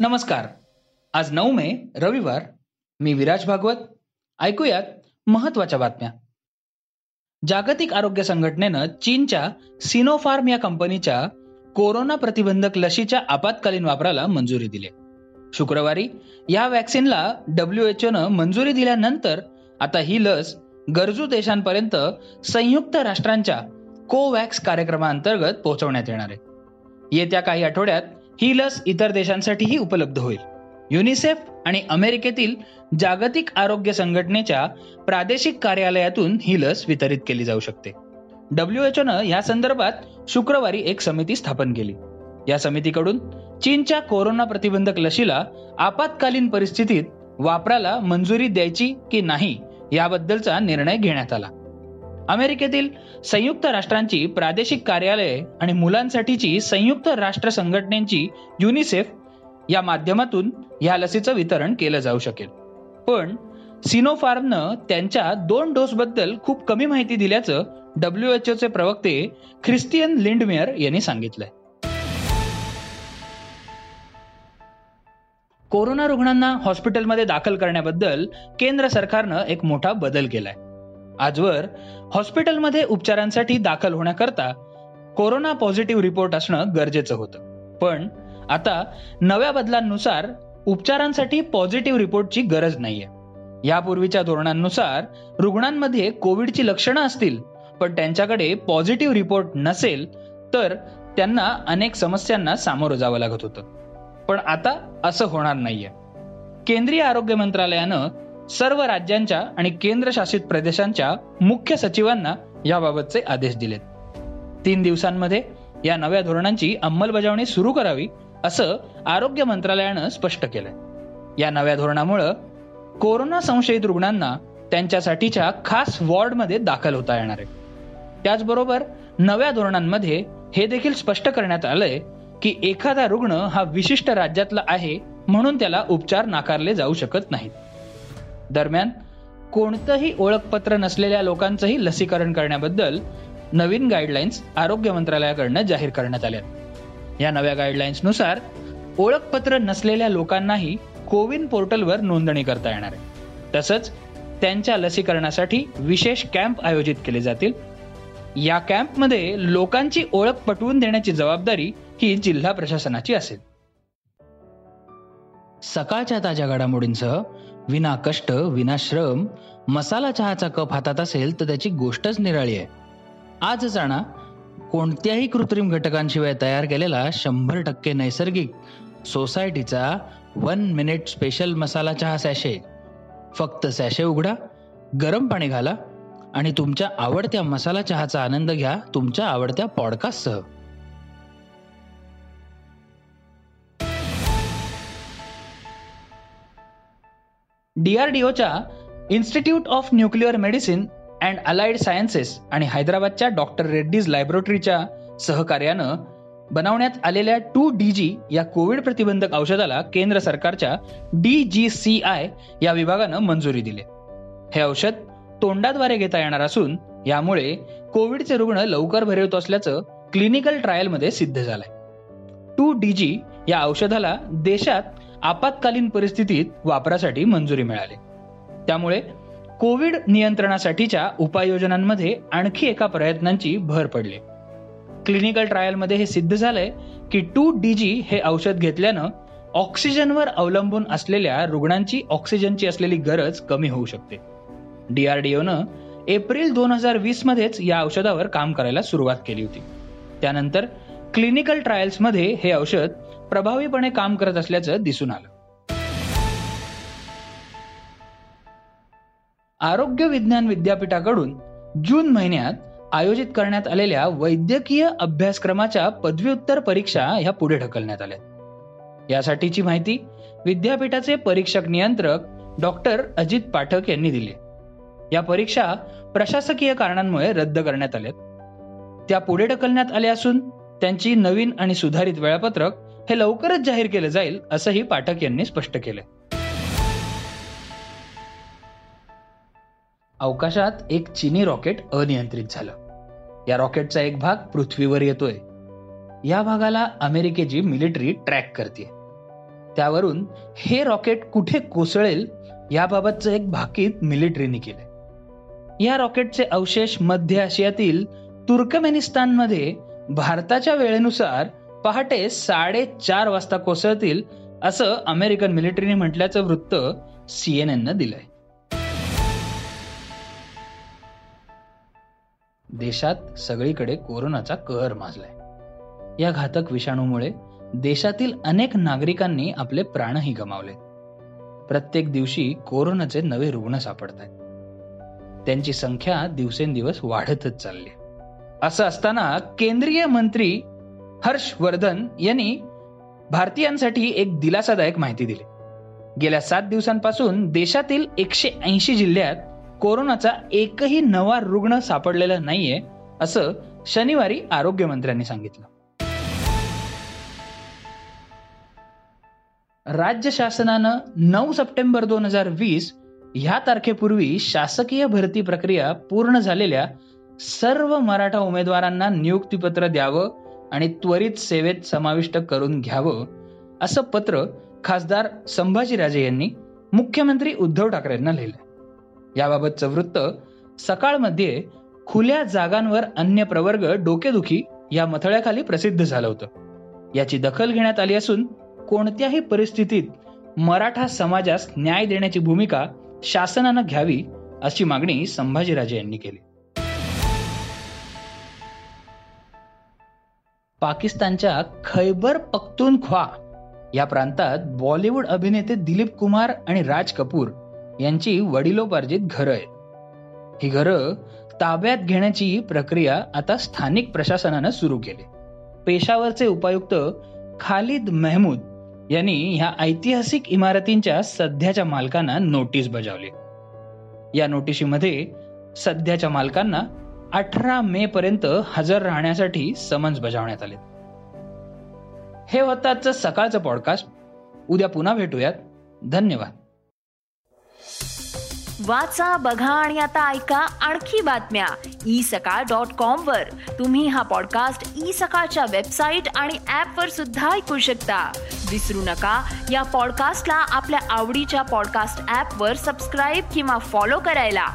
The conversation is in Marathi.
नमस्कार. आज नऊ मे रविवार. मी विराज भागवत. ऐकूयात महत्त्वाच्या बातम्या. जागतिक आरोग्य संघटनेनं चीनच्या सिनोफार्म या कंपनीच्या कोरोना प्रतिबंधक लशीच्या आपत्कालीन वापराला मंजुरी दिली. शुक्रवारी या वॅक्सिनला डब्ल्यू एच न मंजुरी दिल्यानंतर आता ही लस गरजू देशांपर्यंत संयुक्त राष्ट्रांच्या कोवॅक्स कार्यक्रमाअंतर्गत पोहोचवण्यात येणार आहे. येत्या काही आठवड्यात ही लस इतर देशांसाठीही उपलब्ध होईल. युनिसेफ आणि अमेरिकेतील जागतिक आरोग्य संघटनेच्या प्रादेशिक कार्यालयातून ही लस वितरित केली जाऊ शकते. डब्ल्यू एच न या संदर्भात शुक्रवारी एक समिती स्थापन केली. या समितीकडून चीनच्या कोरोना प्रतिबंधक लशीला आपत्कालीन परिस्थितीत वापराला मंजुरी द्यायची की नाही याबद्दलचा निर्णय घेण्यात आला. अमेरिकेतील संयुक्त राष्ट्रांची प्रादेशिक कार्यालये आणि मुलांसाठीची संयुक्त राष्ट्र संघटनेची युनिसेफ या माध्यमातून या लसीचं वितरण केलं जाऊ शकेल. पण सिनोफार्मनं त्यांच्या दोन डोस बद्दल खूप कमी माहिती दिल्याचं डब्ल्यू एच चे प्रवक्ते ख्रिस्तियन लिंडमेअर यांनी सांगितलंय. कोरोना रुग्णांना हॉस्पिटलमध्ये दाखल करण्याबद्दल केंद्र सरकारनं एक मोठा बदल केलाय. आजवर हॉस्पिटलमध्ये उपचारांसाठी दाखल होण्याकरता कोरोना पॉझिटिव्ह रिपोर्ट असणं गरजेचं होतं. पण आता नव्या बदलांनुसार उपचारांसाठी पॉझिटिव्ह रिपोर्टची गरज नाहीये. यापूर्वीच्या धोरणांनुसार रुग्णांमध्ये कोविडची लक्षणं असतील पण त्यांच्याकडे पॉझिटिव्ह रिपोर्ट नसेल तर त्यांना अनेक समस्यांना सामोरं जावं लागत होतं. पण आता असं होणार नाहीये. केंद्रीय आरोग्य मंत्रालयानं सर्व राज्यांच्या आणि केंद्रशासित प्रदेशांच्या मुख्य सचिवांना याबाबतचे आदेश दिलेत. तीन दिवसांमध्ये या नव्या धोरणांची अंमलबजावणी सुरू करावी असं आरोग्य मंत्रालयानं स्पष्ट केलंय. या नव्या धोरणामुळं कोरोना संशयित रुग्णांना त्यांच्यासाठीच्या खास वॉर्डमध्ये दाखल होता येणार आहे. त्याचबरोबर नव्या धोरणांमध्ये हे देखील स्पष्ट करण्यात आलंय की एखादा रुग्ण हा विशिष्ट राज्यातला आहे म्हणून त्याला उपचार नाकारले जाऊ शकत नाहीत. दरम्यान कोणतंही ओळखपत्र नसलेल्या लोकांचंही लसीकरण करण्याबद्दल नवीन गाईडलाईन्स आरोग्य मंत्रालयाकडनं जाहीर करण्यात आल्या या नव्या गाईडलाईन्सनुसार ओळखपत्र नसलेल्या लोकांनाही कोविन पोर्टलवर नोंदणी करता येणार आहे. तसंच त्यांच्या लसीकरणासाठी विशेष कॅम्प आयोजित केले जातील. या कॅम्पमध्ये लोकांची ओळख पटवून देण्याची जबाबदारी ही जिल्हा प्रशासनाची असेल. सकाळच्या ताज्या घडामोडींसह विना कष्ट विना श्रम मसाला चहाचा कप हातात असेल तर त्याची गोष्टच निराळी आहे. आज जाणा कोणत्याही कृत्रिम घटकांशिवाय तयार केलेला शंभर टक्के नैसर्गिक सोसायटीचा वन मिनिट स्पेशल मसाला चहा सॅशे. फक्त सॅशे उघडा गरम पाणी घाला आणि तुमच्या आवडत्या मसाला चहाचा आनंद घ्या तुमच्या आवडत्या पॉडकास्टसह. डीआरडीओच्या institute of nuclear medicine and allied sciences आणि हैदराबादच्या डॉक्टर रेड्डीज लॅबोरेटरीच्या सहकार्यानं बनवण्यात आलेल्या टू डी जी या कोविड प्रतिबंधक औषधाला केंद्र सरकारच्या डी जी सी आय या विभागानं मंजुरी दिली. हे औषध तोंडाद्वारे घेता येणार असून यामुळे कोविडचे रुग्ण लवकर भरवत असल्याचं क्लिनिकल ट्रायलमध्ये सिद्ध झालंय. टू डी जी या औषधाला देशात आपत्कालीन परिस्थितीत वापरासाठी मंजुरी मिळाली. त्यामुळे कोविड नियंत्रणासाठीच्या उपाययोजनांमध्ये आणखी एका प्रयत्नांची भर पडली. क्लिनिकल ट्रायलमध्ये हे सिद्ध झालंय की टू डी जी हे औषध घेतल्यानं ऑक्सिजनवर अवलंबून असलेल्या रुग्णांची ऑक्सिजनची असलेली गरज कमी होऊ शकते. डीआरडीओनं एप्रिल दोन हजार वीस मध्येच या औषधावर काम करायला सुरुवात केली होती. त्यानंतर क्लिनिकल ट्रायल्समध्ये हे औषध प्रभावीपणे काम करत असल्याचं दिसून आलं. आरोग्य विज्ञान विद्यापीठाकडून जून महिन्यात आयोजित करण्यात आलेल्या वैद्यकीय अभ्यासक्रमाच्या पदव्युत्तर परीक्षा ह्या पुढे ढकलण्यात आल्या यासाठीची माहिती विद्यापीठाचे परीक्षक नियंत्रक डॉक्टर अजित पाठक यांनी दिली. या परीक्षा प्रशासकीय कारणांमुळे रद्द करण्यात आल्या त्या पुढे ढकलण्यात आल्या असून त्यांची नवीन आणि सुधारित वेळापत्रक हे लवकरच जाहीर केलं जाईल असंही पाठक यांनी स्पष्ट केलं. अवकाशात एक चिनी रॉकेट अनियंत्रित झालं. या रॉकेटचा एक भाग पृथ्वीवर येतोय. या भागाला अमेरिकेची मिलिटरी ट्रॅक करते त्यावरून हे रॉकेट कुठे कोसळेल याबाबतचं एक भाकीत मिलिटरीने केलंय. या रॉकेटचे अवशेष मध्य आशियातील तुर्कमेनिस्तानमध्ये भारताच्या वेळेनुसार पहाटे साडेचार वाजता कोसळतील असं अमेरिकन मिलिटरीने म्हटल्याचं वृत्त सीएनएन दिलंय. देशात सगळीकडे कोरोनाचा कहर माजलाय. या घातक विषाणूमुळे देशातील अनेक नागरिकांनी आपले प्राणही गमावले. प्रत्येक दिवशी कोरोनाचे नवे रुग्ण सापडत आहेत त्यांची संख्या दिवसेंदिवस वाढतच चालली असं असताना केंद्रीय मंत्री हर्षवर्धन यांनी भारतीयांसाठी एक दिलासादायक माहिती दिली. गेल्या सात दिवसांपासून देशातील एकशे ऐंशी जिल्ह्यात कोरोनाचा एकही नवा रुग्ण सापडलेला नाहीये असं शनिवारी आरोग्यमंत्र्यांनी सांगितलं. राज्य शासनानं नऊ सप्टेंबर दोन हजार वीस ह्या तारखेपूर्वी शासकीय भरती प्रक्रिया पूर्ण झालेल्या सर्व मराठा उमेदवारांना नियुक्तीपत्र द्यावं आणि त्वरित सेवेत समाविष्ट करून घ्यावं असं पत्र खासदार संभाजीराजे यांनी मुख्यमंत्री उद्धव ठाकरेंना लिहिलं याबाबतचं वृत्त सकाळमध्ये खुल्या जागांवर अन्य प्रवर्ग डोकेदुखी या मथळ्याखाली प्रसिद्ध झालं होतं. याची दखल घेण्यात आली असून कोणत्याही परिस्थितीत मराठा समाजास न्याय देण्याची भूमिका शासनानं घ्यावी अशी मागणी संभाजीराजे यांनी केली. पाकिस्तानच्या खैबर पख्तूनख्वा या प्रांतात बॉलिवूड अभिनेते दिलीप कुमार आणि राज कपूर यांची वडिलोपार्जित घरं आहेत. ही घरं ताब्यात घेण्याची प्रक्रिया आता स्थानिक प्रशासनानं सुरू केली. पेशावरचे उपायुक्त खालिद मेहमूद यांनी ह्या ऐतिहासिक इमारतींच्या सध्याच्या मालकांना नोटीस बजावली. या नोटिशीमध्ये सध्याच्या मालकांना अठरा मे पर्यंत हजर राहण्यासाठी समन्स बजावण्यात आले हे होतं आजचं सकाळचं पॉडकास्ट उद्या पुन्हा भेटूयात. धन्यवाद. वाचा बघा आणि आता ऐका आणखी बातम्या. ई सकाळ डॉट कॉम वर. तुम्ही हा पॉडकास्ट ई सकाळच्या वेबसाईट आणि ऍप वर सुद्धा ऐकू शकता. विसरू नका या पॉडकास्टला आपल्या आवडीच्या पॉडकास्ट ऍप वर सबस्क्राईब किंवा फॉलो करायला.